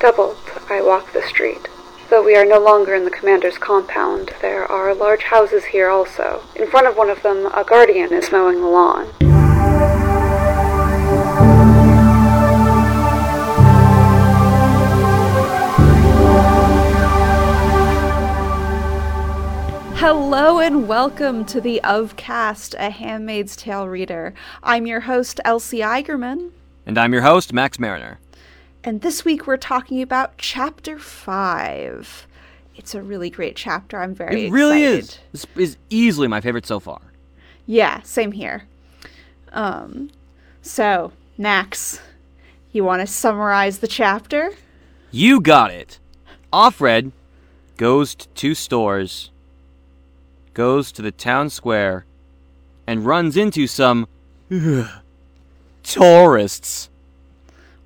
Doubled, I walk the street. Though we are no longer in the commander's compound, there are large houses here also. In front of one of them, a guardian is mowing the lawn. Hello and welcome to the Ofcast, a Handmaid's Tale reader. I'm your host, Elsie Eigerman, And I'm your host, Max Mariner. And this week we're talking about Chapter 5. It's a really great chapter. I'm very It really excited. is. This is easily my favorite so far. Yeah, same here. Um, so, Max, you want to summarize the chapter? You got it. Offred goes to two stores, goes to the town square, and runs into some tourists.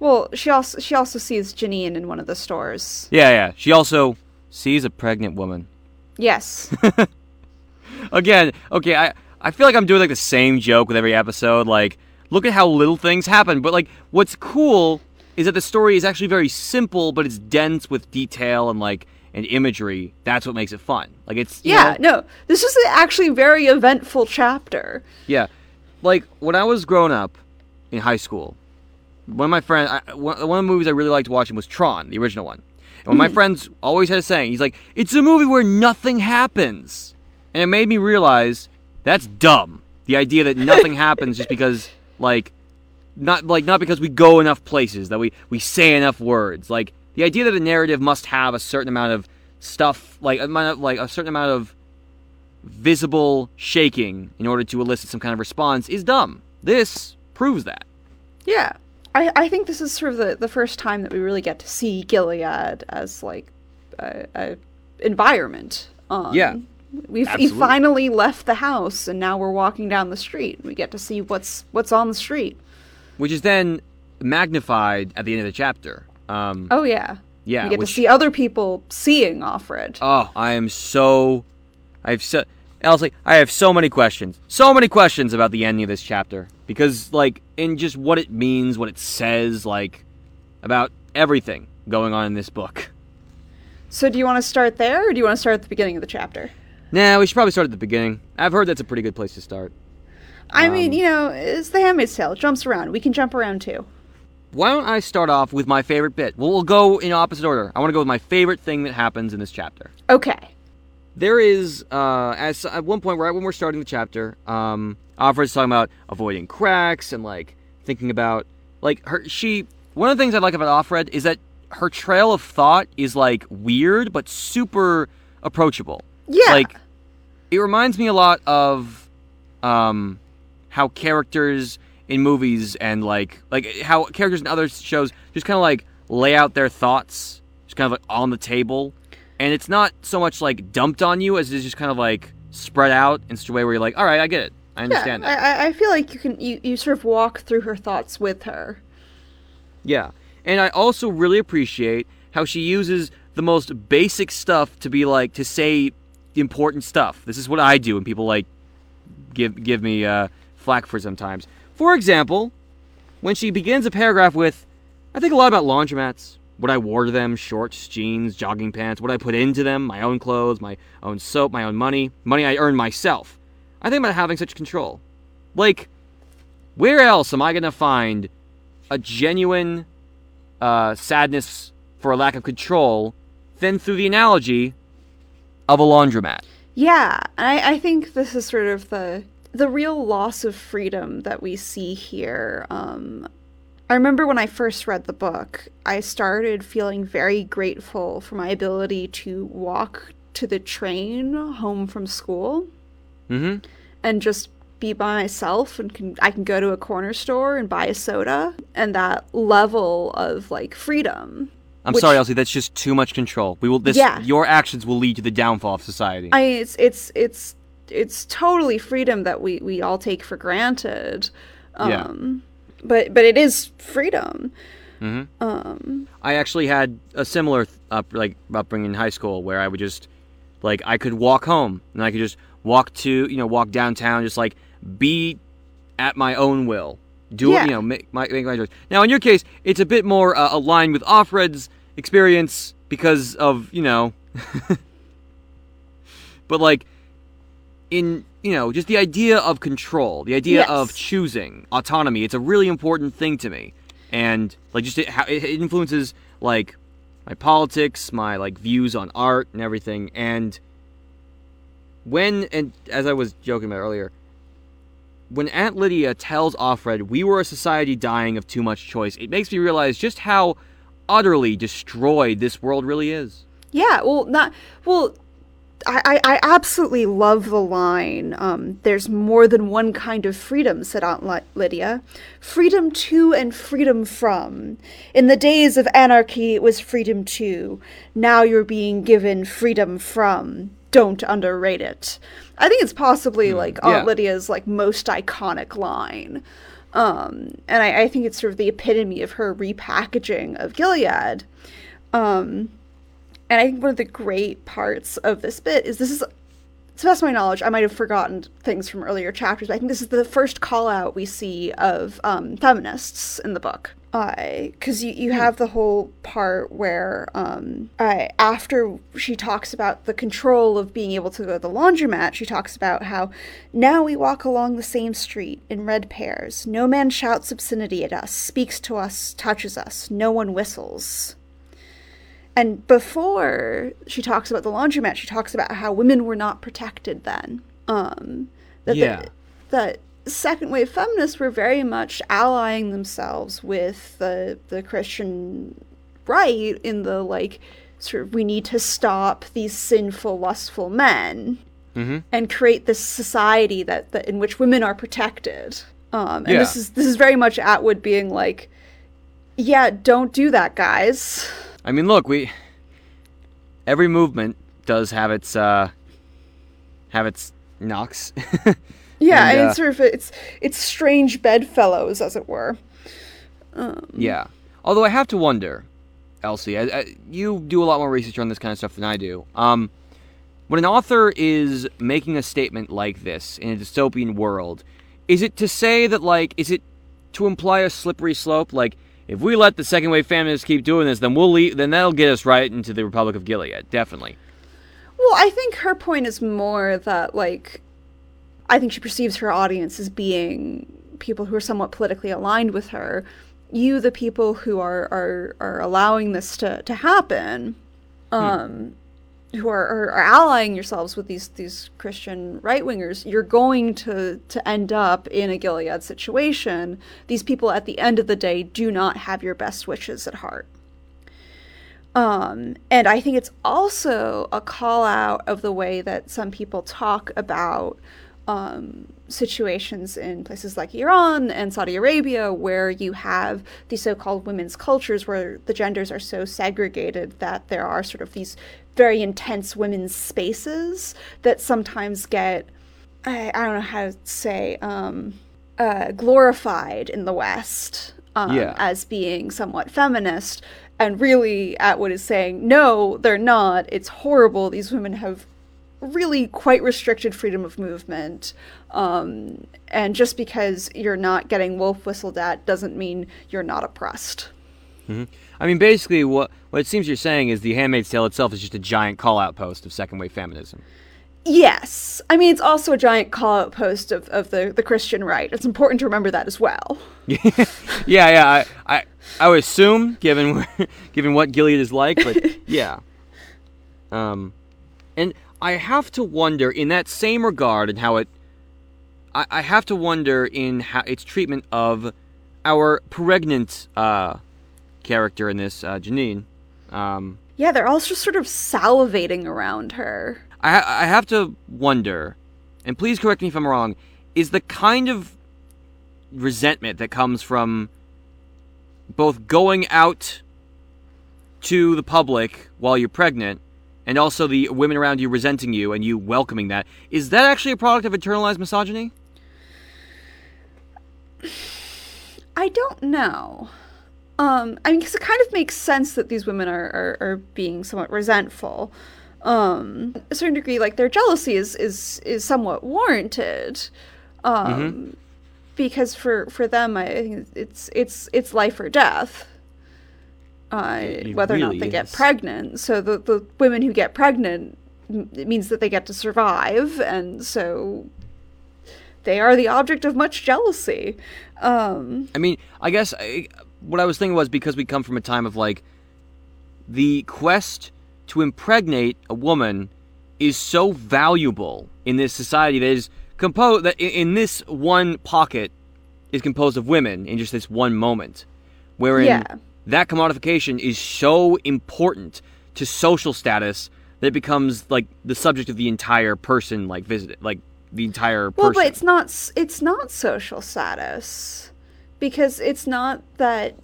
Well, she also she also sees Janine in one of the stores. Yeah, yeah. She also sees a pregnant woman. Yes. Again, okay, I I feel like I'm doing like the same joke with every episode. Like, look at how little things happen. But like, what's cool is that the story is actually very simple, but it's dense with detail and like and imagery. That's what makes it fun. Like, it's yeah, know- no. This is actually a very eventful chapter. Yeah, like when I was growing up in high school, one of my friends, I, one one of the movies I really liked watching was Tron, the original one. And one of my hmm. friends always had a saying, he's like, "It's a movie where nothing happens," and it made me realize that's dumb. The idea that nothing happens just because, like, not like not because we go enough places that we we say enough words. Like the idea that a narrative must have a certain amount of stuff, like a amount of, like a certain amount of visible shaking in order to elicit some kind of response is dumb. This proves that. Yeah. I, I think this is sort of the, the first time that we really get to see Gilead as like a, a environment. Um, Yeah. We've we finally left the house and now we're walking down the street. We get to see what's what's on the street. Which is then magnified at the end of the chapter. Um, Oh yeah. yeah, we get which, to see other people seeing Offred. Oh, I am so. I've so. Elsie, I have so many questions. So many questions about the ending of this chapter. Because, like, in just what it means, what it says, like, about everything going on in this book. So do you want to start there or do you want to start at the beginning of the chapter? Nah, we should probably start at the beginning. I've heard that's a pretty good place to start. I mean, Um, you know, it's the Handmaid's Tale. It jumps around. We can jump around too. Why don't I start off with my favorite bit? Well, we'll go in opposite order. I want to go with my favorite thing that happens in this chapter. Okay. There is, uh, as at one point, right when we're starting the chapter, um, Offred's talking about avoiding cracks and like thinking about like her. She one of the things I like about Offred is that her trail of thought is like weird but super approachable. Yeah. Like it reminds me a lot of um, how characters in movies and like like how characters in other shows just kind of like lay out their thoughts just kind of like on the table and it's not so much like dumped on you as it's just kind of like spread out in such a way where you're like all right i get it. I understand yeah, that. I, I- feel like you can you, you sort of walk through her thoughts with her. yeah. And i also really appreciate how she uses the most basic stuff to be like to say important stuff. This is what i do and people like give give me uh, flack for sometimes. For example when she begins a paragraph with i think a lot about laundromats what i wore to them shorts jeans jogging pants what i put into them my own clothes my own soap my own money money i earned myself i think about having such control like where else am i going to find a genuine uh, sadness for a lack of control than through the analogy of a laundromat Yeah, I, I think this is sort of the the real loss of freedom that we see here. Um, I remember when I first read the book, I started feeling very grateful for my ability to walk to the train home from school mm-hmm and just be by myself and can I can go to a corner store and buy a soda and that level of like freedom. I'm Which- sorry, Elsie. That's just too much control. We will. This, Yeah. Your actions will lead to the downfall of society. I it's it's it's it's totally freedom that we we all take for granted. Yeah. But but it is freedom. Mhm. Um I actually had a similar up like upbringing in high school where I would just like I could walk home and I could just walk to you know walk downtown just like be at my own will do Yeah. it you know make my make my choice. Now in your case it's a bit more uh, aligned with Offred's experience because of you know. but like, in you know, just the idea of control, the idea Yes. of choosing autonomy. It's a really important thing to me, and like just it, how it influences like my politics, my like views on art and everything. And when and as I was joking about earlier, when Aunt Lydia tells Offred we were a society dying of too much choice, it makes me realize just how utterly destroyed this world really is. Yeah, well, not well. I, I, absolutely love the line. Um, There's more than one kind of freedom, said Aunt Lydia. Freedom to and freedom from. In the days of anarchy, it was freedom to. Now you're being given freedom from. Don't underrate it. I think it's possibly like Aunt yeah. Lydia's like most iconic line. Um, and I, I think it's sort of the epitome of her repackaging of Gilead. Um, and I think one of the great parts of this bit is this is, to best my knowledge, I might have forgotten things from earlier chapters, but I think this is the first call out we see of um, feminists in the book. Because you, you have the whole part where, um, uh, after she talks about the control of being able to go to the laundromat, she talks about how now we walk along the same street in red pairs. No man shouts obscenity at us, speaks to us, touches us. No one whistles. And before she talks about the laundromat, she talks about how women were not protected then. Um, that Yeah. the, that second wave feminists were very much allying themselves with the the Christian right in the like sort of we need to stop these sinful, lustful men Mm-hmm. and create this society that, that in which women are protected. Um, and Yeah. this is this is very much Atwood being like, yeah, don't do that, guys. I mean, look, we every movement does have its uh have its knocks. Yeah, And, uh, it's sort of it's it's strange bedfellows, as it were. yeah. Although I have to wonder, Elsie, I, I, you do a lot more research on this kind of stuff than I do. Um, when an author is making a statement like this in a dystopian world, is it to say that like is it to imply a slippery slope? Like if we let the second wave feminists keep doing this, then we'll leave, then that'll get us right into the Republic of Gilead. Definitely. Well, I think her point is more that like I think she perceives her audience as being people who are somewhat politically aligned with her. You, the people who are are, are allowing this to, to happen, um, who are, are, are allying yourselves with these these Christian right wingers, you're going to to end up in a Gilead situation. These people, at the end of the day, do not have your best wishes at heart. Um, and I think it's also a call out of the way that some people talk about um, situations in places like Iran and Saudi Arabia, where you have these so called women's cultures where the genders are so segregated that there are sort of these very intense women's spaces that sometimes get, I, I don't know how to say, um, uh, glorified in the West um, Yeah. as being somewhat feminist. And really, Atwood is saying, no, they're not. It's horrible. These women have really quite restricted freedom of movement. Um, and just because you're not getting wolf whistled at doesn't mean you're not oppressed. I mean, basically, what what it seems you're saying is the Handmaid's Tale itself is just a giant call out post of second wave feminism. Yes. I mean, it's also a giant call out post of, of the, the Christian right. It's important to remember that as well. yeah, yeah. I, I, I would assume, given given what Gilead is like, but yeah. Um, and I have to wonder, in that same regard, and how it, I, I have to wonder in how its treatment of our pregnant uh, character in this, uh, Janine. Um, Yeah, they're all just sort of salivating around her. I, I have to wonder, and please correct me if I'm wrong, is the kind of resentment that comes from both going out to the public while you're pregnant and also the women around you resenting you and you welcoming that, is that actually a product of internalized misogyny? I don't know. Um, I mean, because it kind of makes sense that these women are, are, are being somewhat resentful. Um, a certain degree, like their jealousy is is is somewhat warranted. Um, because for for them, I think it's it's it's life or death. Uh, whether or not they get pregnant. So the the women who get pregnant, it means that they get to survive, and so they are the object of much jealousy. Um, I mean, I guess I, what I was thinking was because we come from a time of like the quest to impregnate a woman is so valuable in this society that is composed that in, in this one pocket is composed of women in just this one moment, wherein Yeah. That commodification is so important to social status that it becomes like the subject of the entire person like visited like the entire person. Well, but it's not it's not social status because it's not that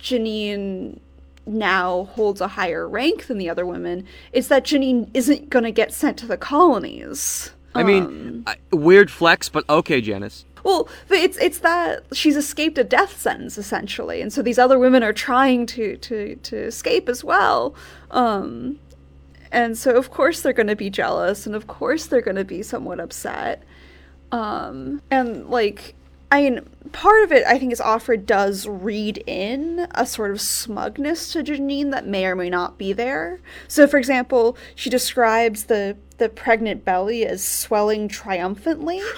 Janine now holds a higher rank than the other women. It's that Janine isn't going to get sent to the colonies. I mean, Um, weird flex, but okay, Janice. Well, it's it's that she's escaped a death sentence essentially, and so these other women are trying to to to escape as well. Um, and so of course they're going to be jealous, and of course they're going to be somewhat upset. Um, and like, I mean, part of it I think is Offred does read in a sort of smugness to Janine that may or may not be there. So, for example, she describes the the pregnant belly as swelling triumphantly.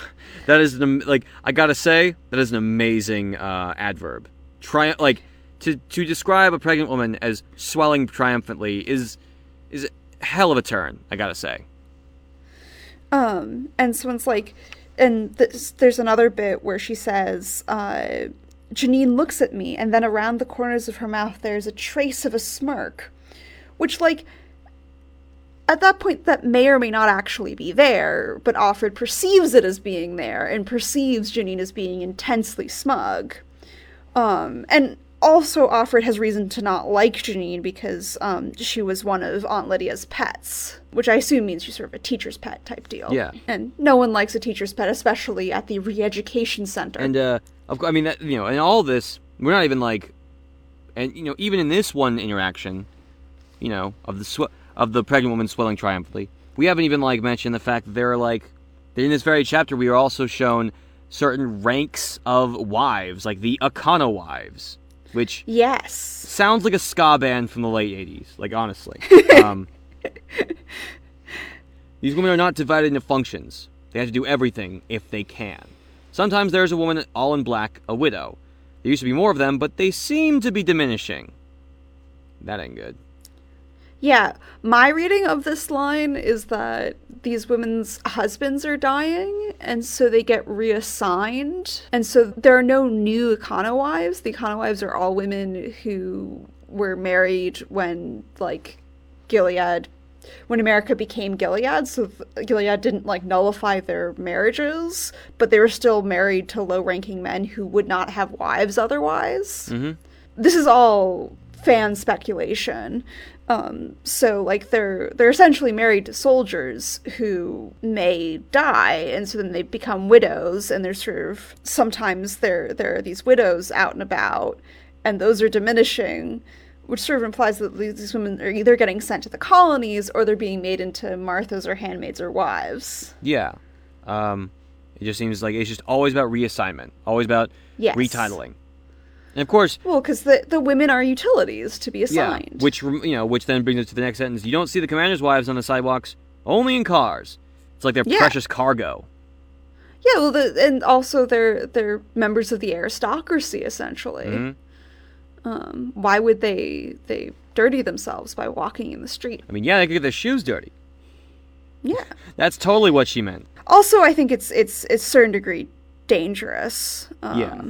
That is an, like I gotta say that is an amazing uh, adverb. Tri- like to to describe a pregnant woman as swelling triumphantly is is a hell of a turn. I gotta say. Um, and someone's like, and this, there's another bit where she says, uh, Janine looks at me, and then around the corners of her mouth there's a trace of a smirk, which, like, at that point, that may or may not actually be there, but Offred perceives it as being there and perceives Janine as being intensely smug. Um, and also, Offred has reason to not like Janine because um, she was one of Aunt Lydia's pets, which I assume means she's sort of a teacher's pet type deal. Yeah. And no one likes a teacher's pet, especially at the re-education center. And uh, of I mean that you know, in all this, we're not even like, and you know, even in this one interaction, you know, of the sw- of the pregnant woman swelling triumphantly, we haven't even like mentioned the fact that there are like, that in this very chapter, we are also shown certain ranks of wives, like the Econo wives, which yes. sounds like a ska band from the late 80s like honestly. Um, these women are not divided into functions. They have to do everything if they can. Sometimes there's a woman all in black a widow. There used to be more of them but they seem to be diminishing. That ain't good Yeah, my reading of this line is that these women's husbands are dying, and so they get reassigned. And so there are no new Econo wives. The Econo wives are all women who were married when, like, Gilead, when America became Gilead. So Gilead didn't, like, nullify their marriages, but they were still married to low ranking men who would not have wives otherwise mm-hmm. this is all fan speculation. Um, so like they're they're essentially married to soldiers who may die, and so then they become widows, and they're sort of sometimes there there are these widows out and about, and those are diminishing, which sort of implies that these women are either getting sent to the colonies or they're being made into Marthas or handmaids or wives. yeah um, it just seems like it's just always about reassignment always about Yes. retitling and of course Well, because the the women are utilities to be assigned. Yeah, which you know, which then brings us to the next sentence. You don't see the commander's wives on the sidewalks, only in cars. It's like they're Yeah. precious cargo. Yeah, well, the, and also they're they're members of the aristocracy essentially. Mhm. Um, why would they they dirty themselves by walking in the street? I mean, yeah, they could get their shoes dirty. Yeah. That's totally what she meant. Also, I think it's it's it's certain degree dangerous. Um, Yeah.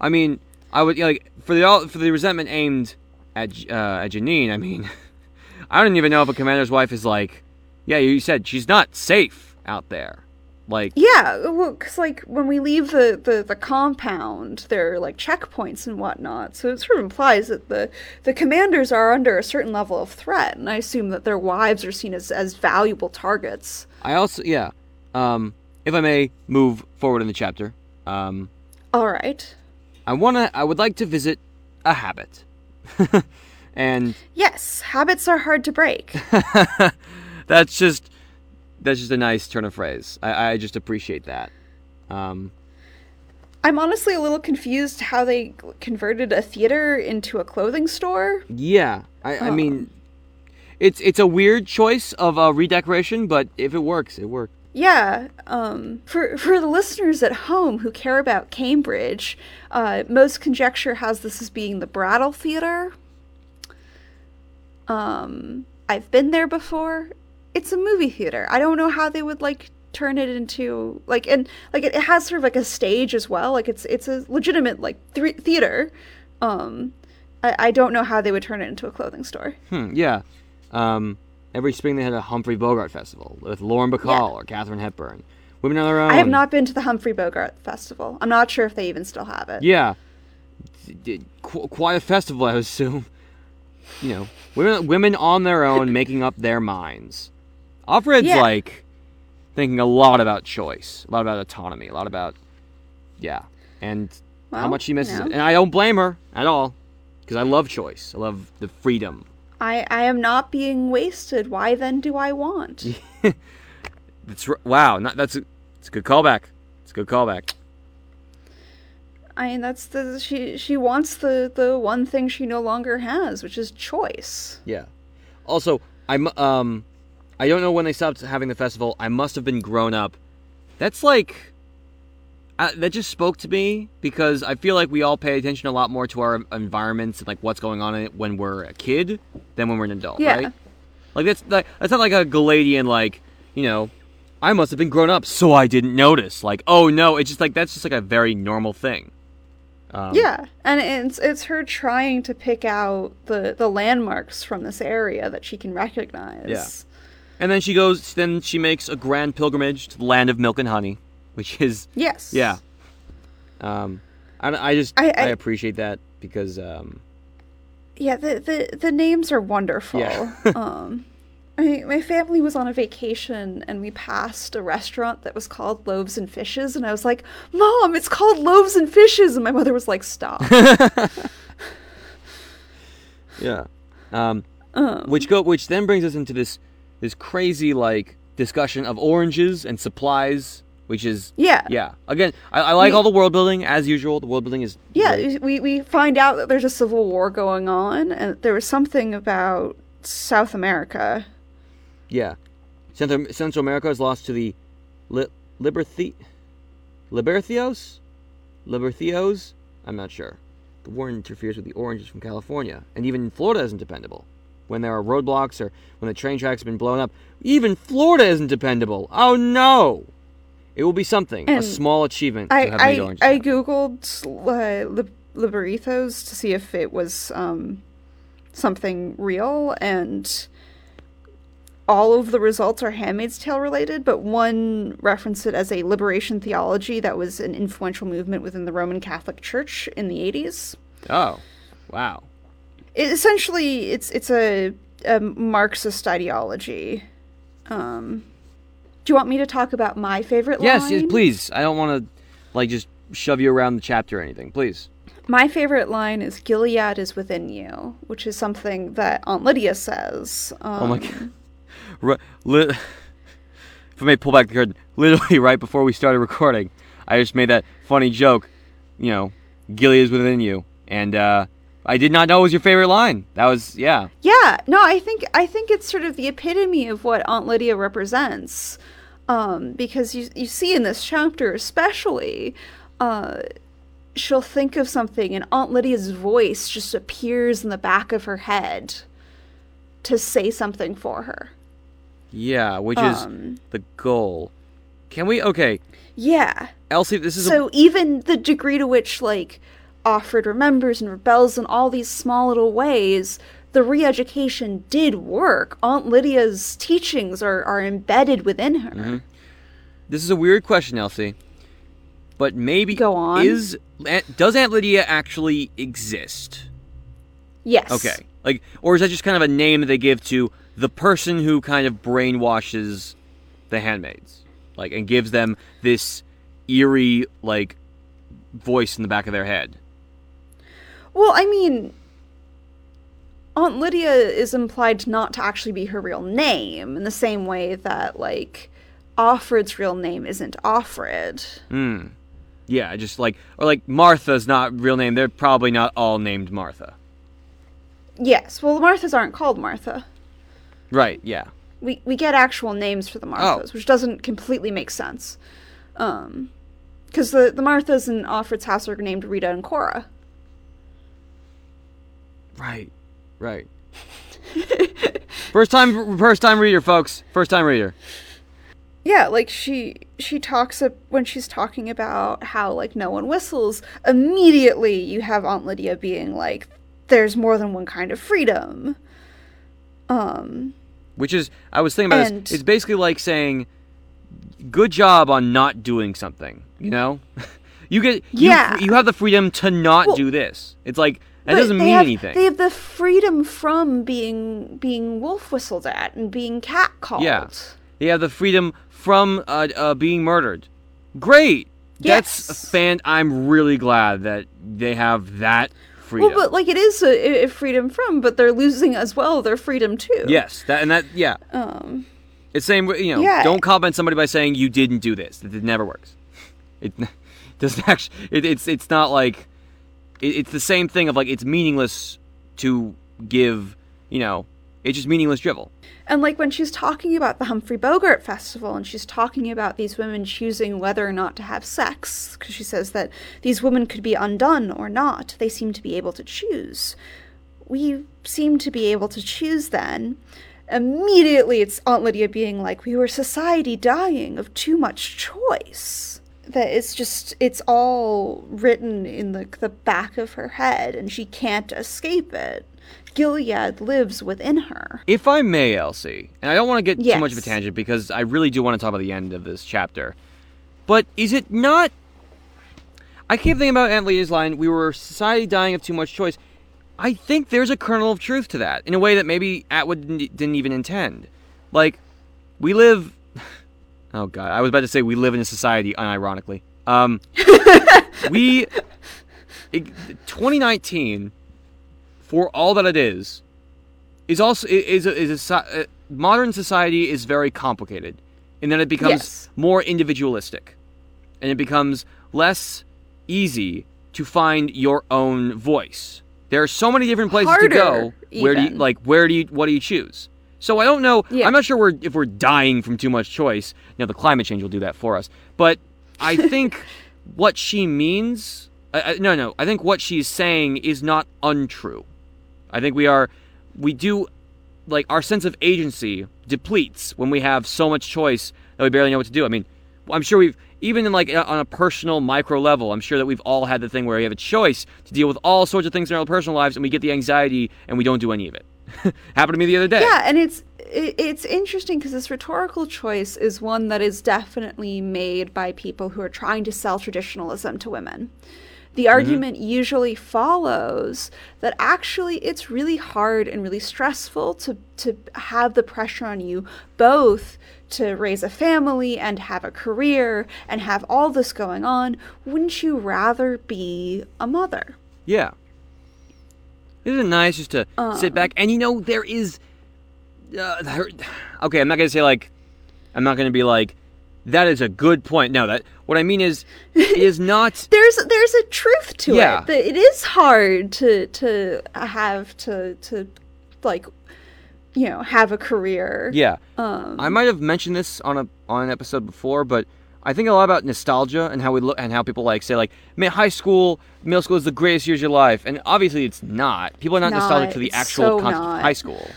I mean, I would yeah, like for the all for the resentment aimed at uh, at Janine. I mean, I don't even know if a commander's wife is like, yeah, you said she's not safe out there. Like, Yeah, well, because like when we leave the, the, the compound, there are like checkpoints and whatnot. So it sort of implies that the the commanders are under a certain level of threat, and I assume that their wives are seen as as valuable targets. I also yeah, um, if I may move forward in the chapter, um, All right. I wanna I would like to visit a habit, and Yes, habits are hard to break. that's just that's just a nice turn of phrase. I, I just appreciate that. Um, I'm honestly a little confused how they converted a theater into a clothing store. Yeah, I, I mean, it's it's a weird choice of a redecoration, but if it works, it works. Yeah, um, for for the listeners at home who care about Cambridge, uh, most conjecture has this as being the Brattle Theater. Um, I've been there before. It's a movie theater. I don't know how they would like turn it into like and like it, it has sort of like a stage as well. Like it's it's a legitimate like th- theater. Um, I, I don't know how they would turn it into a clothing store. Hmm, yeah. Um, every spring they had a Humphrey Bogart festival with Lauren Bacall Yeah. or Katharine Hepburn. Women on their own. I have not been to the Humphrey Bogart Festival. I'm not sure if they even still have it. Yeah. D- d- qu- quite a festival, I assume. You know, women women on their own making up their minds. Offred's Yeah. like thinking a lot about choice, a lot about autonomy, a lot about yeah, and how much she misses you know. it. And I don't blame her at all because I love choice. I love the freedom. I, I am not being wasted. Why then do I want? That's wow. Not, that's a, it's a good callback. It's a good callback. I mean, that's the she she wants the the one thing she no longer has, which is choice. Yeah. Also, I'm um, I don't know when they stopped having the festival. I must have been grown up. That's like, uh, that just spoke to me because I feel like we all pay attention a lot more to our environments and like what's going on in it when we're a kid than when we're an adult, Yeah. right? Like that's like that's not like a Gileadean like you know. I must have been grown up, so I didn't notice. Like, oh no, it's just like that's just like a very normal thing. Um, Yeah, and it's it's her trying to pick out the the landmarks from this area that she can recognize. Yeah. And then she goes. Then she makes a grand pilgrimage to the land of milk and honey, which is Yes. yeah. Um, I, I just I- I, I- appreciate that because um, Yeah. The the the names are wonderful. Yeah. um. I, my family was on a vacation and we passed a restaurant that was called Loaves and Fishes, and I was like, "Mom, it's called Loaves and Fishes," and my mother was like, "Stop." yeah. Um, um, which go which then brings us into this this crazy like discussion of oranges and supplies, which is yeah. yeah. Again, I, I like We- all the world building as usual. The world building is Yeah, great. we, we find out that there's a civil war going on, and there was something about South America. Yeah. Central, Central America is lost to the li- Liberthi- Libertheos? Libertheos? I'm not sure. The war interferes with the oranges from California, and even Florida isn't dependable. When there are roadblocks or when the train tracks have been blown up, even Florida isn't dependable. Oh no! It will be something, a small achievement to I I. I googled uh, to see if it was um, something real, and all of the results are Handmaid's Tale related, but one referenced it as a liberation theology that was an influential movement within the Roman Catholic Church in the 80s. oh, wow. it, essentially it's it's a, a Marxist ideology. Um, do you want me to talk about my favorite Yes, line? yes, please. I don't want to, like, just shove you around the chapter or anything. Please. My favorite line is "Gilead is within you," which is something that Aunt Lydia says. Um, Oh my god. Ri- li- if I may pull back the curtain, literally right before we started recording, I just made that funny joke, you know, Gilead is within you. And uh, I did not know it was your favorite line. That was, yeah. Yeah, no, I think I think it's sort of the epitome of what Aunt Lydia represents, um, because you you see in this chapter especially, uh, she'll think of something and Aunt Lydia's voice just appears in the back of her head to say something for her. Yeah, which Um, is the goal. Can we, okay, Yeah. Elsie, this is a, So even the degree to which like Offred remembers and rebels in all these small little ways, the re-education did work. Aunt Lydia's teachings are, are embedded within her. Mm-hmm. this is a weird question, Elsie. But maybe Go on. is does Aunt Lydia actually exist? Yes. Okay. Like, or is that just kind of a name that they give to the person who kind of brainwashes the handmaids, like, and gives them this eerie, like, voice in the back of their head? Well, I mean, Aunt Lydia is implied not to actually be her real name in the same way that like Offred's real name isn't Offred. Hmm. Yeah, just like or like Martha's not real name. They're probably not all named Martha. Yes. Well, the Marthas aren't called Martha. Right. Yeah. We we get actual names for the Marthas, which doesn't completely make sense. Um, because the the Marthas in Offred's house are named Rita and Cora. Right. Right. first time first time reader, folks. First time reader. Yeah, like she she talks when she's talking about how like no one whistles. Immediately, you have Aunt Lydia being like, "There's more than one kind of freedom." Um, Which is I was thinking about And- this. It's basically like saying good job on not doing something, you know? you get you, Yeah. you have the freedom to not Well- do this. It's like that but doesn't mean have- anything. They have the freedom from being being wolf whistled at and being cat called. Yeah. They have the freedom from uh, uh, being murdered. Great. That's Yes. a fan. I'm really glad that they have that freedom. Well, but like it is a, a freedom from, but they're losing as well their freedom too. yes, that and that. Yeah, Um. it's same. You know, Yeah. don't compliment somebody by saying you didn't do this. It, never works. It doesn't actually. It, it's it's not like it's the same thing of like it's meaningless to give. You know, it's just meaningless drivel. And like when she's talking about the Humphrey Bogart Festival and she's talking about these women choosing whether or not to have sex, because she says that these women could be undone or not, they seem to be able to choose. We seem to be able to choose then. Immediately, it's Aunt Lydia being like, We were society dying of too much choice. That it's just, it's all written in the, the back of her head and she can't escape it. Gilead lives within her. If I may, Elsie, and I don't want to get too much of a tangent because I really do want to talk about the end of this chapter, but is it not? I keep thinking about Aunt Lydia's line, we were society dying of too much choice. I think there's a kernel of truth to that, in a way that maybe Atwood didn't even intend. Like, we live. Oh, God. I was about to say we live in a society, unironically. Um, we. it- 2019, for all that it is, is also is a, is a so- uh, modern society is very complicated and then it becomes Yes. more individualistic and it becomes less easy to find your own voice there are so many different places to go Harder, where do you like where do you what do you choose so i don't know Yeah. i'm not sure we're if we're dying from too much choice now the climate change will do that for us but i think what she means I, I, no no i think what she's saying is not untrue I think we are, we do, like our sense of agency depletes when we have so much choice that we barely know what to do. I mean, I'm sure we've even in like on a personal micro level, I'm sure that we've all had the thing where we have a choice to deal with all sorts of things in our personal lives, and we get the anxiety and we don't do any of it. Happened to me the other day. Yeah, and it's it, it's interesting because this rhetorical choice is one that is definitely made by people who are trying to sell traditionalism to women. The mm-hmm. argument usually follows that actually it's really hard and really stressful to to have the pressure on you both to raise a family and have a career and have all this going on. Wouldn't you rather be a mother? Yeah. Isn't it nice just to sit back? And you know, there is. Uh, there- okay, I'm not going to say like. I'm not going to be like. That is a good point. No, that. What I mean is. It is not. there's there's a truth to Yeah. it that it is hard to to have to to like you know have a career Yeah. um I might have mentioned this on a on an episode before, but I think a lot about nostalgia and how we look and how people like say like, man, high school, middle school is the greatest years of your life, and obviously it's not. People are not, Not. nostalgic for the actual so concept of high school.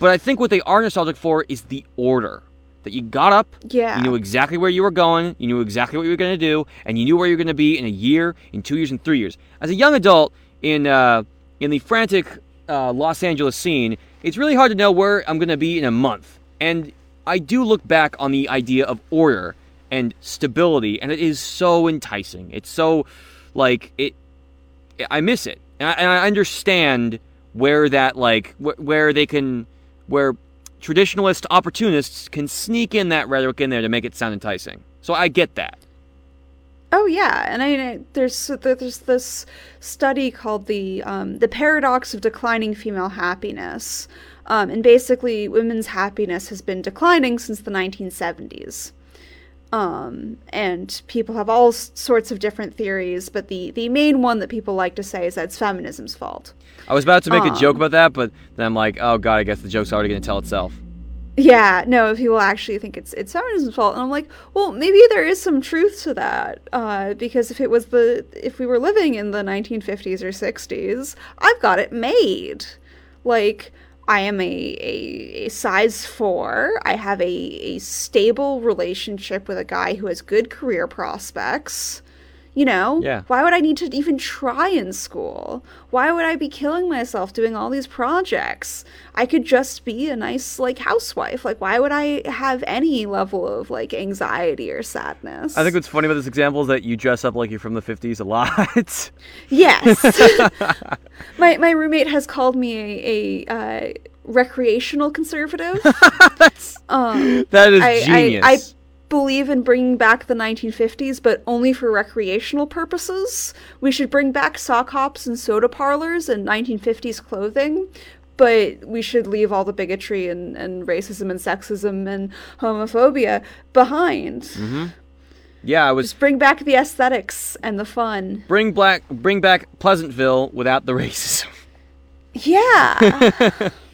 But I think what they are nostalgic for is the order that you got up, Yeah. you knew exactly where you were going, you knew exactly what you were going to do, and you knew where you were going to be in a year, in two years, in three years. As a young adult in uh, in the frantic uh, Los Angeles scene, it's really hard to know where I'm going to be in a month. And I do look back on the idea of order and stability, and it is so enticing. It's so like it. I miss it, and I, and I understand where that like wh- where they can where traditionalist opportunists can sneak in that rhetoric in there to make it sound enticing. So I get that. Oh yeah, and I there's there's this study called the um, the paradox of declining female happiness, um, and basically women's happiness has been declining since the 1970s. Um, and people have all sorts of different theories, but the, the main one that people like to say is that it's feminism's fault. I was about to make a joke Um, about that, but then I'm like, oh god, I guess the joke's already gonna tell itself. Yeah, no, people actually think it's it's feminism's fault, and I'm like, well, maybe there is some truth to that, uh, because if it was the if we were living in the 1950s or 60s, I've got it made. Like, I am a a, a size four. I have a a stable relationship with a guy who has good career prospects. You know, Yeah. why would I need to even try in school? Why would I be killing myself doing all these projects? I could just be a nice like housewife. Like why would I have any level of like anxiety or sadness? I think what's funny about this example is that you dress up like you're from the 50s a lot. Yes. my my roommate has called me a, a uh, recreational conservative. um that is I, I, genius. I believe in bringing back the 1950s, but only for recreational purposes. We should bring back sock hops and soda parlors and 1950s clothing, but we should leave all the bigotry and, and racism and sexism and homophobia behind. Mm-hmm. yeah, I was Just bring back the aesthetics and the fun. bring black bring back Pleasantville without the racism. Yeah.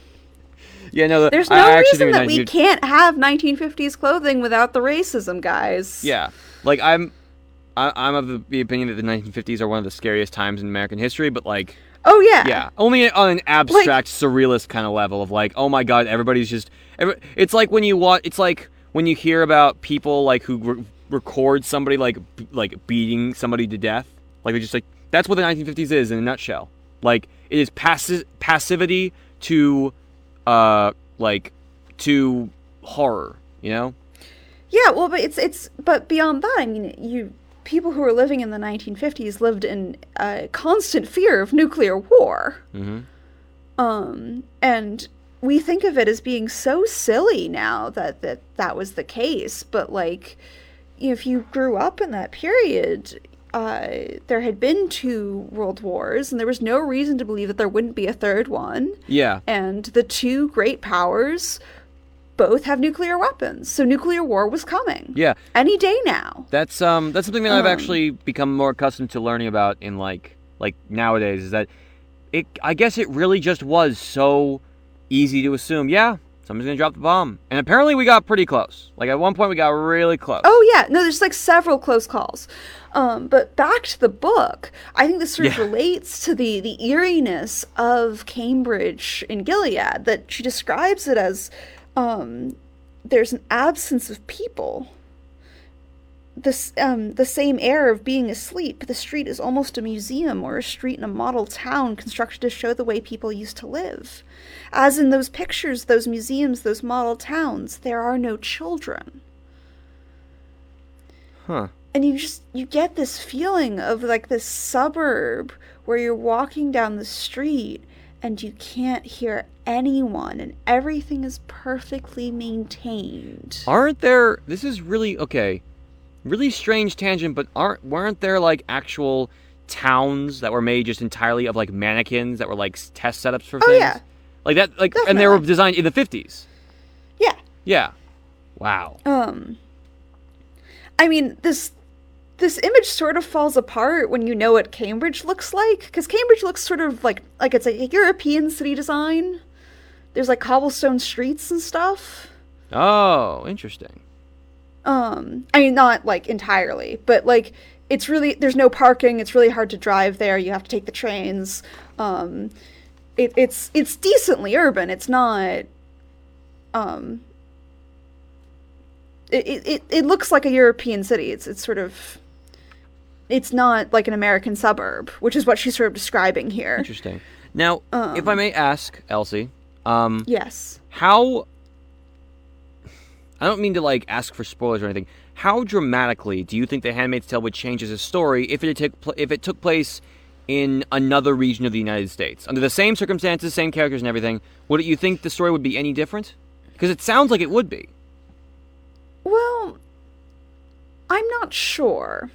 yeah, no, the, There's I no actually reason that we can't have 1950s clothing without the racism, guys. Yeah, like I'm, I, I'm of the, opinion that the 1950s are one of the scariest times in American history. But like, Oh, yeah. yeah, only on an abstract, surrealist kind of level of like, oh my god, everybody's just. Every, it's like when you watch. It's like when you hear about people like who re- record somebody like b- like beating somebody to death. Like they just like that's what the 1950s is in a nutshell. Like it is passi- passivity to, uh, like to horror. You know. Yeah, well, but it's it's but beyond that, I mean, you people who were living in the 1950s lived in uh, constant fear of nuclear war. Mm-hmm. Um, and we think of it as being so silly now that that that was the case, but like if you grew up in that period, uh, there had been two world wars, and there was no reason to believe that there wouldn't be a third one. Yeah. And the two great powers both have nuclear weapons, so nuclear war was coming Yeah. any day now. That's um that's something that I've Um, actually become more accustomed to learning about in like like nowadays is that it I guess it really just was so easy to assume, yeah, somebody's gonna drop the bomb. And apparently we got pretty close. Like at one point we got really close. Oh yeah, no, there's like several close calls. Um, but back to the book, I think this sort of Yeah. relates to the the eeriness of Cambridge in Gilead. That she describes it as um, there's an absence of people. This um, the same air of being asleep. The street is almost a museum or a street in a model town constructed to show the way people used to live. As in those pictures, those museums, those model towns, there are no children Huh. and you just you get this feeling of like this suburb where you're walking down the street and you can't hear anyone and everything is perfectly maintained Aren't there this is really okay. Really strange tangent, but aren't weren't there like actual towns that were made just entirely of like mannequins that were like test setups for Oh, things? yeah. Like that like and they were designed in the 50s. yeah Yeah. Wow. um i mean this this image sort of falls apart when you know what cambridge looks like because cambridge looks sort of like like it's a european city design there's like cobblestone streets and stuff Oh, interesting. Um i mean not like entirely but like it's really there's no parking it's really hard to drive there you have to take the trains um it, it's it's decently urban it's not um it, it, it- looks like a european city it's it's sort of it's not like an american suburb which is what she's sort of describing here Interesting. Now, if Um. I may ask, Elsie, um, yes how I don't mean to like ask for spoilers or anything. How dramatically do you think The Handmaid's Tale would change as a story if it took pl- if it took place in another region of the United States under the same circumstances, same characters and everything? Would you think the story would be any different? Because it sounds like it would be. Well, I'm not sure.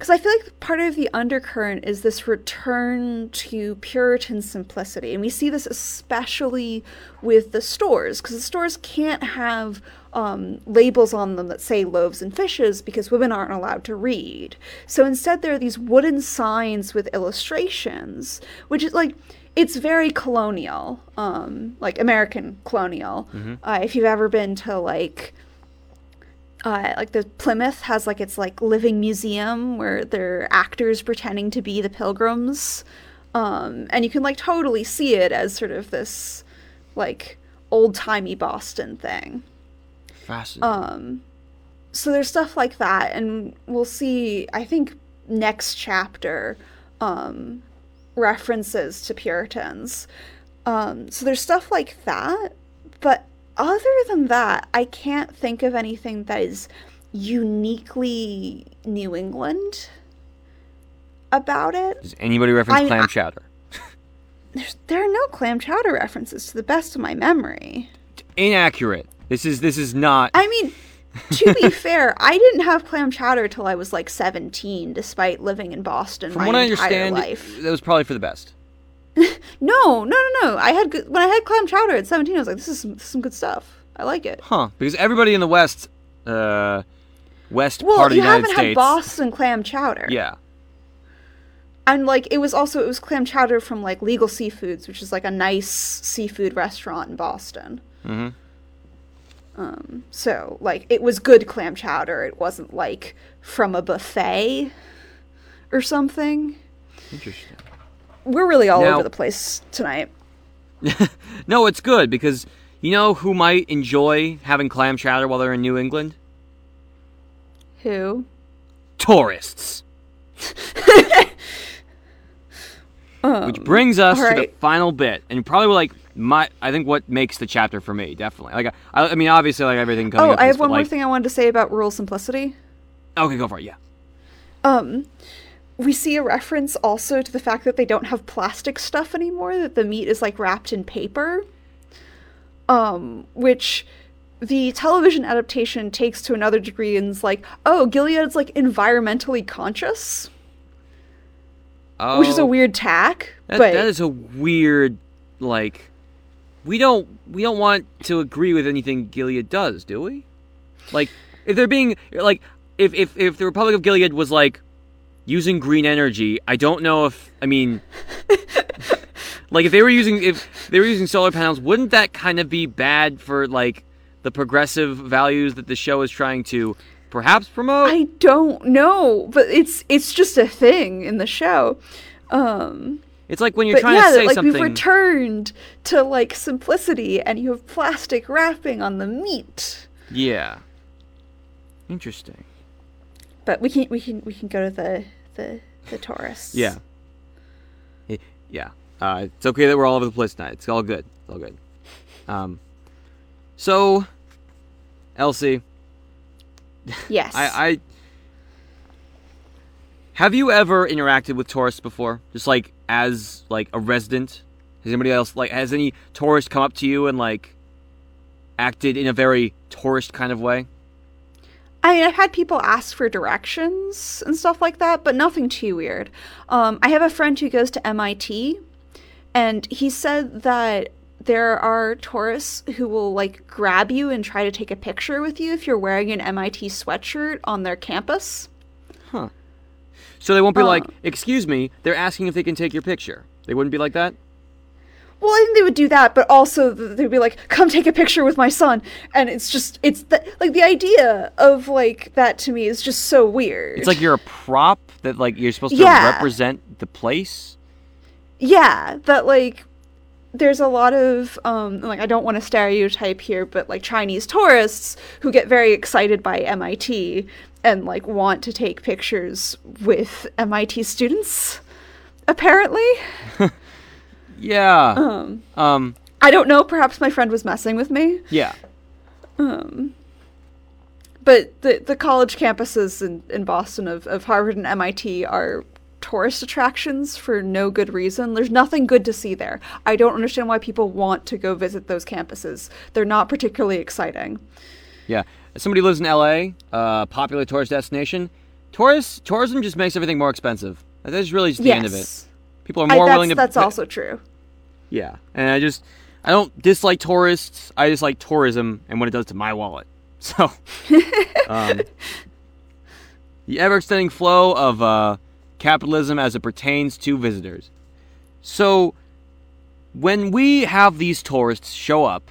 Because I feel like part of the undercurrent is this return to Puritan simplicity, and we see this especially with the stores because the stores can't have um, labels on them that say loaves and fishes because women aren't allowed to read. So instead, there are these wooden signs with illustrations, which is like it's very colonial, um, like American colonial. Uh, if you've ever been to like uh, like the Plymouth has like its like living museum where there are actors pretending to be the pilgrims, um, and you can like totally see it as sort of this like old timey Boston thing. Fascinating. Um, so there's stuff like that, and we'll see. I think next chapter um, references to Puritans. Um, so there's stuff like that, but other than that, I can't think of anything that is uniquely New England about it. Does anybody reference I- clam chowder? There's, there are no clam chowder references to the best of my memory. Inaccurate. This is this is not. I mean, to be fair, I didn't have clam chowder till I was like 17, despite living in Boston From my what I entire understand, life. that was probably for the best. No, no, no, no. I had good, when I had clam chowder at 17, I was like, this is some, this is some good stuff. I like it. Huh? Because everybody in the West, uh, West Well, part of you the United haven't had Boston clam chowder. Yeah. And like it was also it was clam chowder from like Legal Seafoods, which is like a nice seafood restaurant in Boston. Mm-hmm. Um, so like it was good clam chowder. It wasn't like from a buffet or something. Interesting. We're really all Now- over the place tonight. No, it's good because you know who might enjoy having clam chowder while they're in New England? Who? Tourists. Which brings us to the final bit, and probably like my I think what makes the chapter for me definitely. Like I, I mean, obviously like everything coming Oh. I have but, one more like- thing I wanted to say about rural simplicity. Okay, go for it. Yeah. Um, we see a reference also to the fact that they don't have plastic stuff anymore, that the meat is like wrapped in paper. Um, which the television adaptation takes to another degree and is like, oh, Gilead's like environmentally conscious, Oh, which is a weird tack. That, but that is a weird like. We don't we don't want to agree with anything Gilead does, do we? Like if they're being like if if if the Republic of Gilead was like using green energy, I don't know if I mean like if they were using if they were using solar panels, wouldn't that kind of be bad for like the progressive values that the show is trying to perhaps promote? I don't know, but it's it's just a thing in the show. Um, it's like when you're but trying yeah, to say like something we've returned to like simplicity, and you have plastic wrapping on the meat. Yeah. Interesting. But we can we can we can go to the the the tourists. Yeah. Yeah. Uh, it's okay that we're all over the place tonight. It's all good. It's all good. Um, so, Elsie, Yes. I, I have you ever interacted with tourists before? Just like as like a resident? Has anybody else like has any tourist come up to you and like acted in a very tourist kind of way? I mean, I've had people ask for directions and stuff like that, but nothing too weird. Um, I have a friend who goes to MIT, and he said that there are tourists who will like grab you and try to take a picture with you if you're wearing an MIT sweatshirt on their campus. Huh. So they won't be like, Uh. "Excuse me." They're asking if they can take your picture. They wouldn't be like that. Well, I think they would do that, but also they'd be like, "Come take a picture with my son," and it's just it's the, like the idea of like that to me is just so weird. It's like you're a prop that like you're supposed to Yeah. represent the place. yeah, that like there's a lot of um like I don't want to stereotype here, but like Chinese tourists who get very excited by MIT and like want to take pictures with MIT students. Apparently, Yeah. um, Um. I don't know. Perhaps my friend was messing with me. Yeah. Um, but the the college campuses in, in Boston of, of Harvard and MIT are tourist attractions for no good reason. There's nothing good to see there. I don't understand why people want to go visit those campuses. They're not particularly exciting. Yeah. As somebody lives in L.A., uh, popular tourist destination. tourists tourism just makes everything more expensive. That's really just the end of it. Yes. People are I- more that's, willing to. that's also true. Yeah, and I just I don't dislike tourists. I just like tourism and what it does to my wallet. So, um, the ever-extending flow of uh, capitalism as it pertains to visitors. So, when we have these tourists show up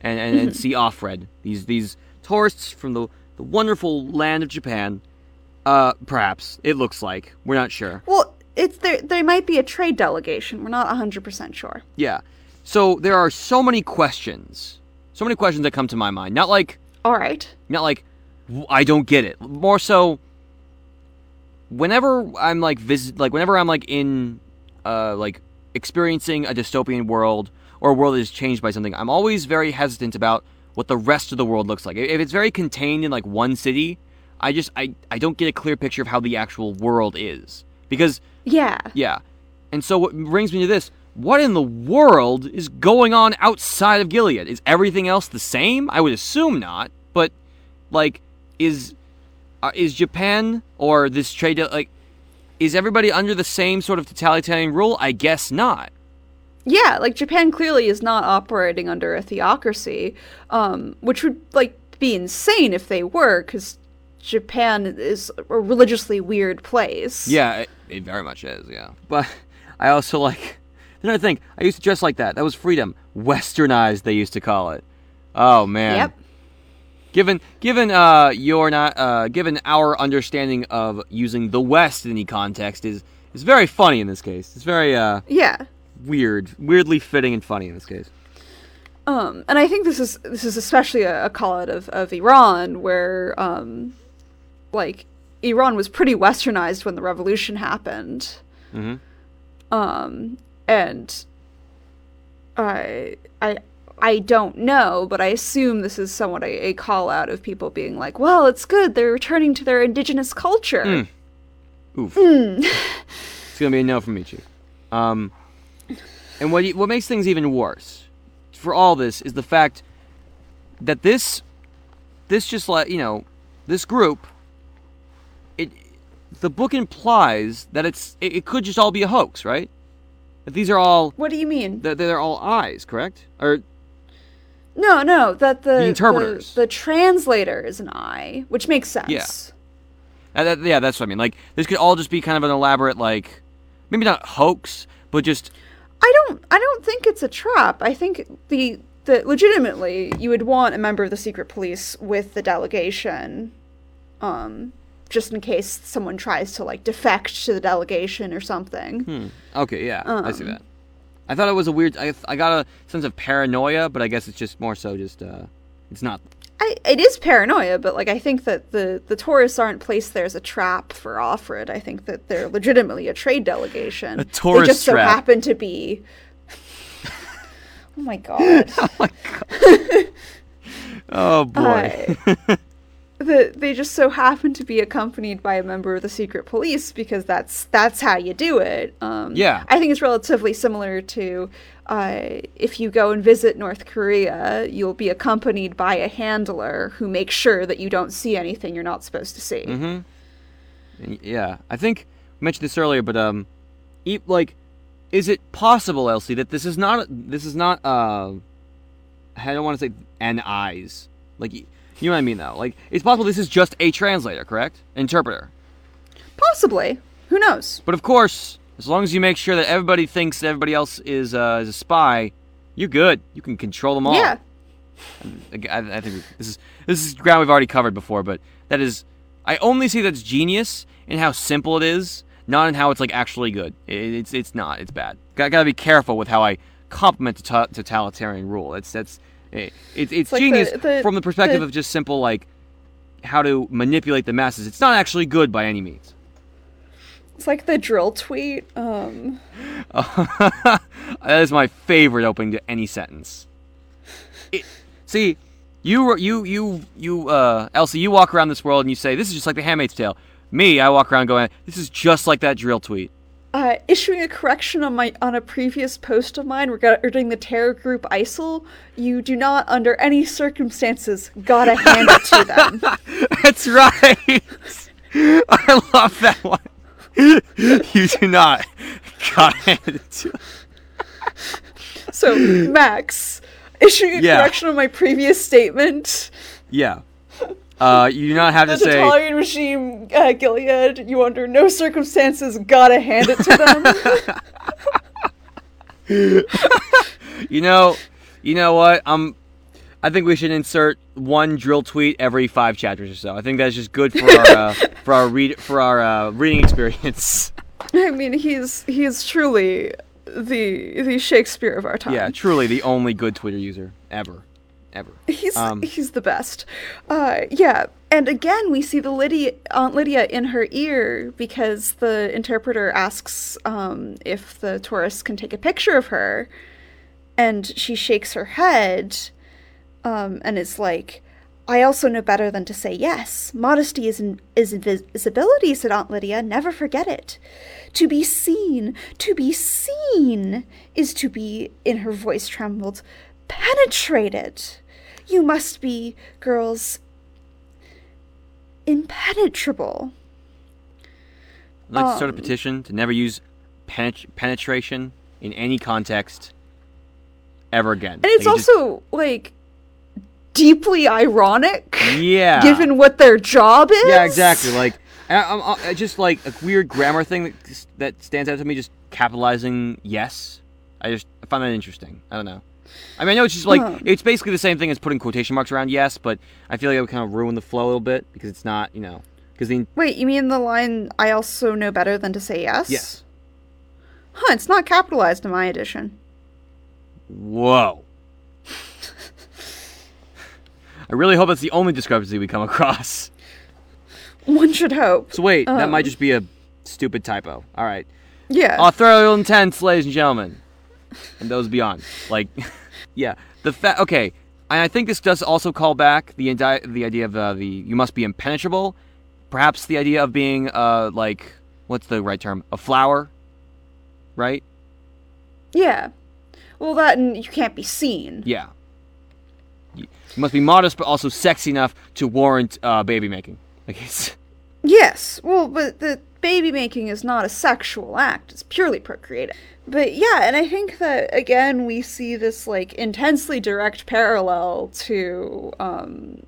and, and, and see Offred, these these tourists from the, the wonderful land of Japan, uh, perhaps it looks like we're not sure. Well, it's there. there might be a trade delegation. We're not hundred percent sure. Yeah. So there are so many questions, so many questions that come to my mind. Not like, All right. not like, I don't get it. More so, whenever I'm like visit, like whenever I'm like in, uh, like experiencing a dystopian world or a world that is changed by something, I'm always very hesitant about what the rest of the world looks like. If it's very contained in like one city, I just I I don't get a clear picture of how the actual world is because Yeah. yeah. And so what brings me to this. What in the world is going on outside of Gilead? Is everything else the same? I would assume not. But like is uh, is Japan or this trade deal like is everybody under the same sort of totalitarian rule? I guess not. Yeah, like Japan clearly is not operating under a theocracy, um, which would like be insane if they were, because Japan is a religiously weird place. Yeah, it, very much is, yeah. But I also like another thing. I used to dress like that. That was freedom. Westernized they used to call it. Oh man. Yep. Given given uh your not uh given our understanding of using the West in any context is is very funny in this case. It's very uh Yeah. weird, weirdly fitting and funny in this case. Um, and I think this is this is especially a, a call out of, of Iran, where um, like Iran was pretty westernized when the revolution happened. Mhm. Um, and I I I don't know, but I assume this is somewhat a, a call out of people being like, "Well, it's good they're returning to their indigenous culture." Mm. Oof. it's gonna be a no from me, Chief. Um, and what what makes things even worse for all this is the fact that this this just like you know this group the book implies that it's it, it could just all be a hoax, right? That these are all What do you mean? that they're all eyes, correct? Or No, no, that the The interpreters. the, the translator is an eye, which makes sense. Yeah. uh, that, yeah, that's what I mean. Like this could all just be kind of an elaborate like maybe not hoax, but just I don't I don't think it's a trap. I think the the legitimately you would want a member of the secret police with the delegation um just in case someone tries to like defect to the delegation or something. Hmm. Okay, yeah, I see Um, that. I thought it was a weird. I, I got a sense of paranoia, but I guess it's just more so just. uh It's not. I, it is paranoia, but like I think that the the tourists aren't placed there as a trap for Offred. I think that they're legitimately a trade delegation. A tourist they just so trap. happen to be. oh my god. Oh boy. The, they just so happen to be accompanied by a member of the secret police because that's that's how you do it. Um, Yeah. I think it's relatively similar to uh, if you go and visit North Korea, you'll be accompanied by a handler who makes sure that you don't see anything you're not supposed to see. mm-hmm. Yeah, I think we mentioned this earlier, but um, e- like, is it possible, Elsie, that this is not this is not uh, I don't want to say an eyes like. You know what I mean, though. Like, it's possible this is just a translator, correct? Interpreter. Possibly. Who knows? But of course, as long as you make sure that everybody thinks that everybody else is uh, is a spy, you're good. You can control them all. Yeah. I, I think this is this is ground we've already covered before, but that is I only see that's genius in how simple it is, not in how it's like actually good. It, it's it's not. It's bad. Got gotta be careful with how I compliment tot- totalitarian rule. It's that's it, it's it's like the- genius the- from the perspective the- of just simple like how to manipulate the masses. It's not actually good by any means. It's like the dril tweet. Um, that is my favorite opening to any sentence. It, see, you you you you uh, Elsie, you walk around this world and you say this is just like the Handmaid's Tale. Me, I walk around going, this is just like that dril tweet. Uh, issuing a correction on my on a previous post of mine regarding the terror group ISIL, you do not, under any circumstances, gotta hand it to them. That's right. I love that one. you do not. gotta hand it to. So, Max, issuing a Yeah. correction on my previous statement. yeah. Uh, you do not have The to say. The Italian regime, uh, Gilead, you under no circumstances gotta hand it to them. You know, you know what? Um, I think we should insert one dril tweet every five chapters or so. I think that's just good for our uh, for our read for our uh, reading experience. I mean, he's he's truly the the Shakespeare of our time. yeah, truly the only good Twitter user ever, ever. He's Um, he's the best. Uh, yeah, and again we see the Lydia Aunt Lydia in her ear because the interpreter asks um, if the tourist can take a picture of her, and she shakes her head, um, and is like, "I also know better than to say yes. Modesty is in, is invisibility," said Aunt Lydia. "Never forget it." To be seen, to be seen, is to be, in her voice trembled, penetrated. You must be, girls, impenetrable. I'd like to start a Um, petition to never use penet- penetration in any context ever again. And it's Like, it just- also, like, deeply ironic, yeah, given what their job is. yeah, exactly. Like, I, I, I just like a weird grammar thing that that stands out to me. Just capitalizing yes. I just I find that interesting. I don't know. I mean, I know it's just like Huh. it's basically the same thing as putting quotation marks around yes, but I feel like it would kind of ruin the flow a little bit because it's not, you know, because the Wait, you mean the line, I also know better than to say yes? yes. Huh, it's not capitalized in my edition. Whoa. I really hope that's the only discrepancy we come across. One should hope. So wait, that might Um. just be a stupid typo. All right, Yeah. authorial intent, ladies and gentlemen, and those beyond. Like, yeah, the fact. Okay, and I think this does also call back the indi- the idea of uh, the you must be impenetrable. Perhaps the idea of being uh like what's the right term? A flower, right? yeah. Well, that and you can't be seen. Yeah. You must be modest, but also sexy enough to warrant uh, baby making. Like it's Yes. Well, but the baby making is not a sexual act. It's purely procreative. But yeah, and I think that again we see this like intensely direct parallel to um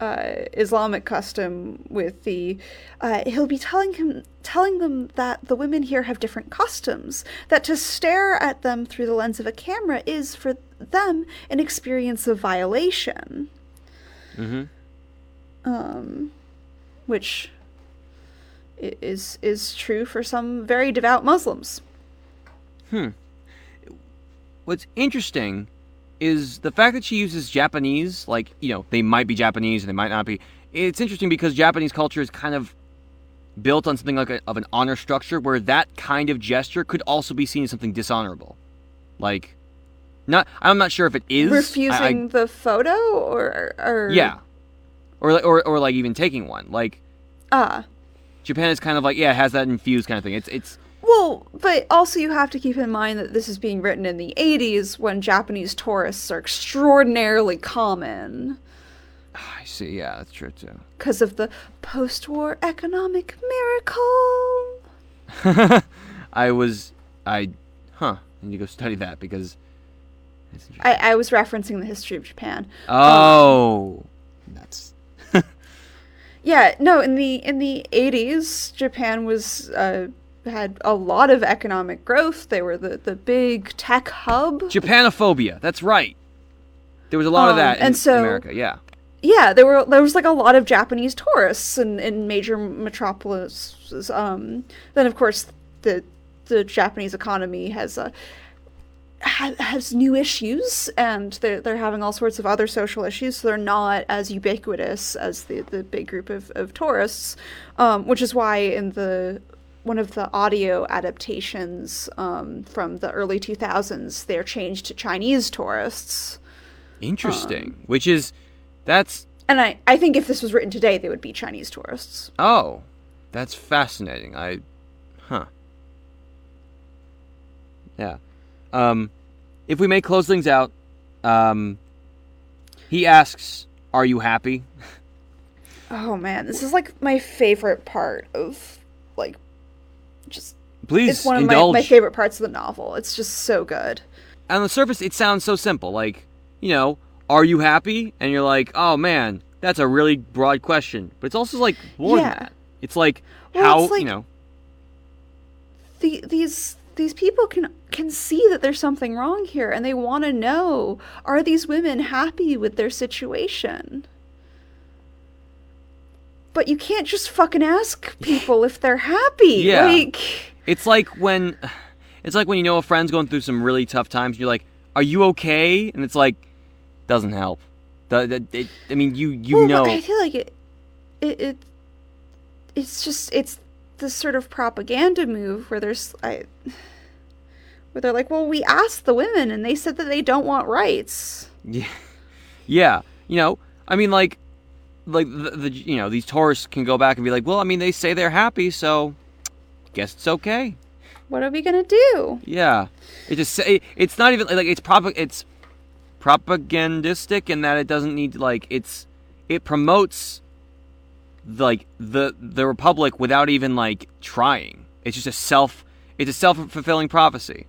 uh, Islamic custom with the uh, he'll be telling him telling them that the women here have different customs that to stare at them through the lens of a camera is for them an experience of violation mm-hmm. um, which is is true for some very devout Muslims. Hmm. What's interesting is the fact that she uses Japanese, like, you know, they might be Japanese and they might not be. It's interesting because Japanese culture is kind of built on something like a, of an honor structure where that kind of gesture could also be seen as something dishonorable. Like not I'm not sure if it is I- I- Refusing the photo or or yeah. Or, or or like even taking one. Like ah Japan is kind of like yeah, it has that infused kind of thing. It's it's well, but also you have to keep in mind that this is being written in the 80s when Japanese tourists are extraordinarily common ah, I see. Yeah, that's true too. because of the post-war economic miracle. I was I huh, I need to go study that because. I, I was referencing the history of Japan. Oh, um, nuts. Yeah, no, in the in the 80s, Japan was uh, had a lot of economic growth. They were the, the big tech hub. Japanophobia. That's right. There was a lot of Um, that in and so- America. Yeah. Yeah, there were there was like a lot of Japanese tourists in, in major metropolises. Um, then of course the the Japanese economy has uh, ha- has new issues, and they're they're having all sorts of other social issues. So they're not as ubiquitous as the the big group of of tourists, um, which is why in the one of the audio adaptations um, from the early 2000s, they're changed to Chinese tourists. Interesting. Um, Which is that's And I, I think if this was written today, they would be Chinese tourists. oh, that's fascinating. I huh. Yeah. Um if we may close things out, um he asks, "Are you happy?" Oh man, this is like my favorite part of like just Please it's one of my, my favorite parts of the novel. It's just so good. on the surface, it sounds so simple. Like, you know, are you happy? And you're like, oh man, that's a really broad question. But it's also like more Yeah. than that. It's like Well, how it's like- you know. The, these these people can can see that there's something wrong here and they want to know are these women happy with their situation? But you can't just fucking ask people if they're happy. Yeah. Like It's like when, it's like when you know a friend's going through some really tough times. And you're like, "Are you okay?" And it's like, doesn't help. The, the, it, I mean, you you well, know. I feel like it, it, it, it's just it's this sort of propaganda move where there's I, where they're like, well, we asked the women and they said that they don't want rights. Yeah, yeah. You know, I mean, like, like the, the you know these tourists can go back and be like, well, I mean, they say they're happy, so guess it's okay. What are we gonna do? Yeah, it just say it's not even like it's prop it's propagandistic in that it doesn't need like it's it promotes like the the republic without even like trying. It's just a self it's a self fulfilling prophecy.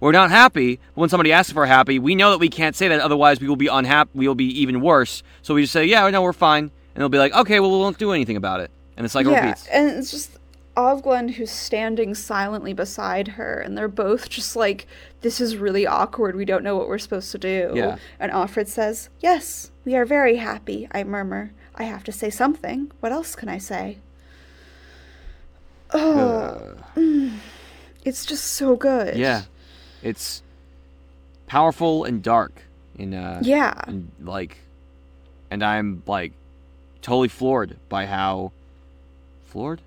We're not happy but when somebody asks if we're happy. We know that we can't say that, otherwise we will be unhappy. We will be even worse. So we just say, "Yeah, no, we're fine," and they'll be like, "Okay, well, we won't do anything about it," and the cycle yeah, repeats. and it's just Ofglen who's standing silently beside her, and they're both just like, "This is really awkward. We don't know what we're supposed to do." Yeah. And Offred says, "Yes, we are very happy." I murmur, "I have to say something. What else can I say?" Oh, Uh, it's just so good. yeah, it's powerful and dark And uh, Yeah. and like and i'm like totally floored by how floored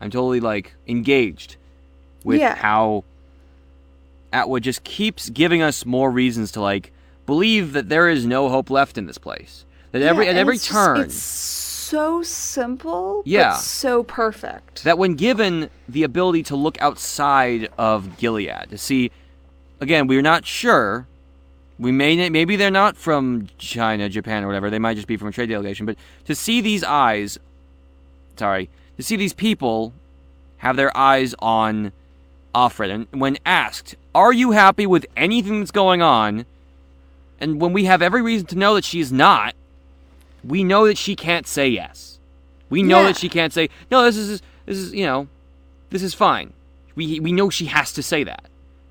i'm totally like engaged with Yeah. how atwood just keeps giving us more reasons to like believe that there is no hope left in this place that every at every it's just- turn it's so simple, Yeah. but so perfect. that when given the ability to look outside of Gilead to see, again, we're not sure. We may maybe they're not from China, Japan, or whatever. They might just be from a trade delegation. But to see these eyes, sorry, to see these people have their eyes on Offred, and when asked, "Are you happy with anything that's going on?" and when we have every reason to know that she's not, we know that she can't say yes. We know Yeah. that she can't say no. This is this is you know, this is fine. We we know she has to say that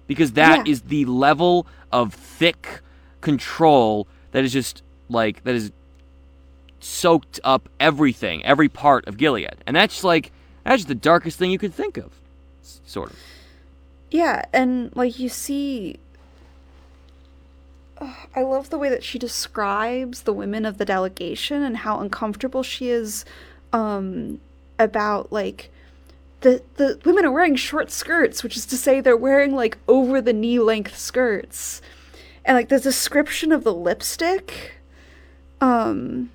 because that is Yeah. the level of thick control that is just like that is soaked up everything, every part of Gilead, and that's like that's the darkest thing you could think of, sort of. Yeah, and like you see I love the way that she describes the women of the delegation and how uncomfortable she is um about like the the women are wearing short skirts, which is to say they're wearing like over the knee length skirts. And like the description of the lipstick um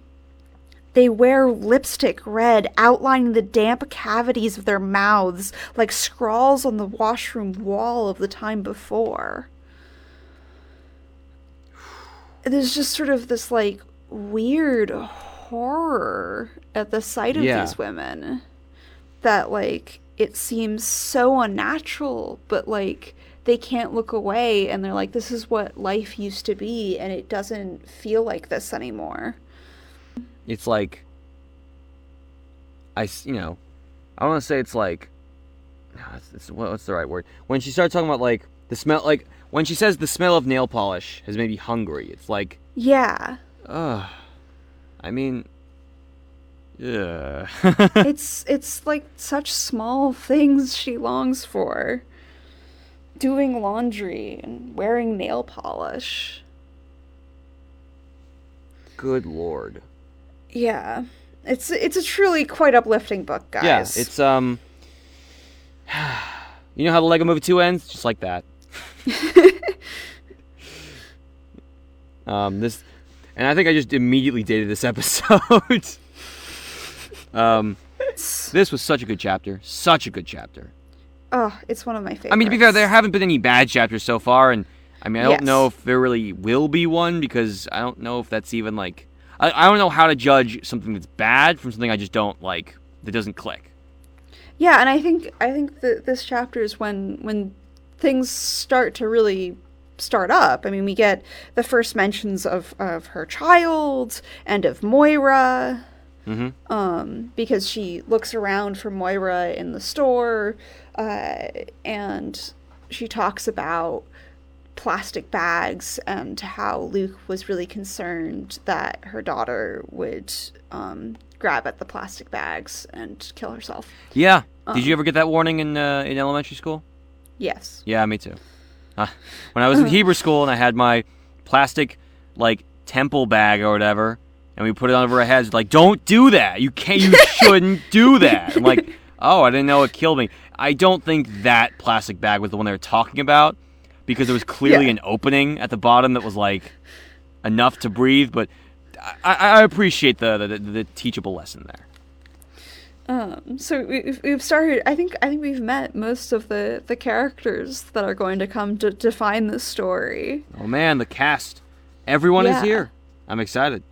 they wear lipstick red, outlining the damp cavities of their mouths like scrawls on the washroom wall of the time before. There's just sort of this like weird horror at the sight of Yeah. these women that like it seems so unnatural, but like they can't look away and they're like, this is what life used to be, and it doesn't feel like this anymore. it's like I, you know I want to say it's like it's, it's, what's the right word when she starts talking about like the smell like when she says the smell of nail polish has made me hungry it's like Yeah. ugh I mean yeah it's it's like such small things she longs for. Doing laundry and wearing nail polish. good lord Yeah. It's it's a truly quite uplifting book, guys. yeah it's um you know how the Lego Movie 2 ends just like that Um, this, and I think I just immediately dated this episode. um, this was such a good chapter, such a good chapter. Oh, it's one of my favorites. I mean, to be fair, there haven't been any bad chapters so far, and I mean, I don't Yes. know if there really will be one because I don't know if that's even like. I, I don't know how to judge something that's bad from something I just don't like that doesn't click. Yeah, and I think I think that this chapter is when when things start to really start up. I mean, we get the first mentions of of her child and of Moira. Mm-hmm. Um, because she looks around for Moira in the store, uh, and she talks about plastic bags and how Luke was really concerned that her daughter would um, grab at the plastic bags and kill herself. Yeah. Did Um. you ever get that warning in uh, in elementary school? Yes. Yeah, me too. Uh, when I was in Hebrew school and I had my plastic like temple bag or whatever, and we put it over our heads, like, don't do that. You can't. You shouldn't do that. I'm like, oh, I didn't know it killed me. I don't think that plastic bag was the one they were talking about because there was clearly Yeah. an opening at the bottom that was like enough to breathe. But I, I appreciate the, the the teachable lesson there. Um, so we've, we've started. I think I think we've met most of the the characters that are going to come to define this story. Oh man, the cast, everyone is here. I'm excited.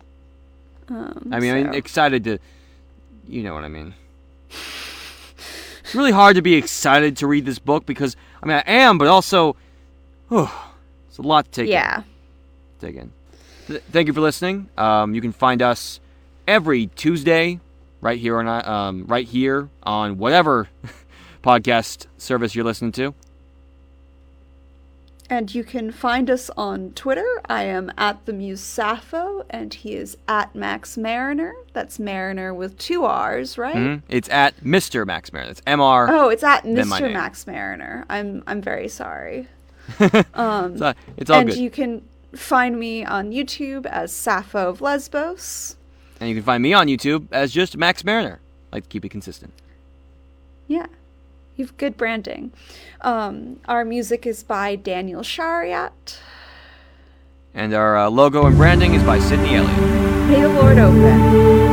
Um, I mean, I'm excited to, you know what I mean. It's really hard to be excited to read this book because I mean I am, but also, oh, it's a lot to take in. yeah. Take in. Th- thank you for listening. Um, you can find us every Tuesday, right here on um, right here on whatever podcast service you're listening to. And you can find us on Twitter. I am at the Muse Sappho, and he is at Max Mariner. That's Mariner with two R's, right? Mhm. It's at Mr. Max Mariner. It's Mr. Oh, it's at Mr. Max Mariner. I'm I'm very sorry. um, It's, uh, it's all and good. you can find me on YouTube as Sappho of Lesbos. and you can find me on YouTube as just Max Mariner. I like to keep it consistent. Yeah, you've good branding. Um, our music is by Daniel Shariat. And our uh, logo and branding is by Sydney Elliott. May the Lord open.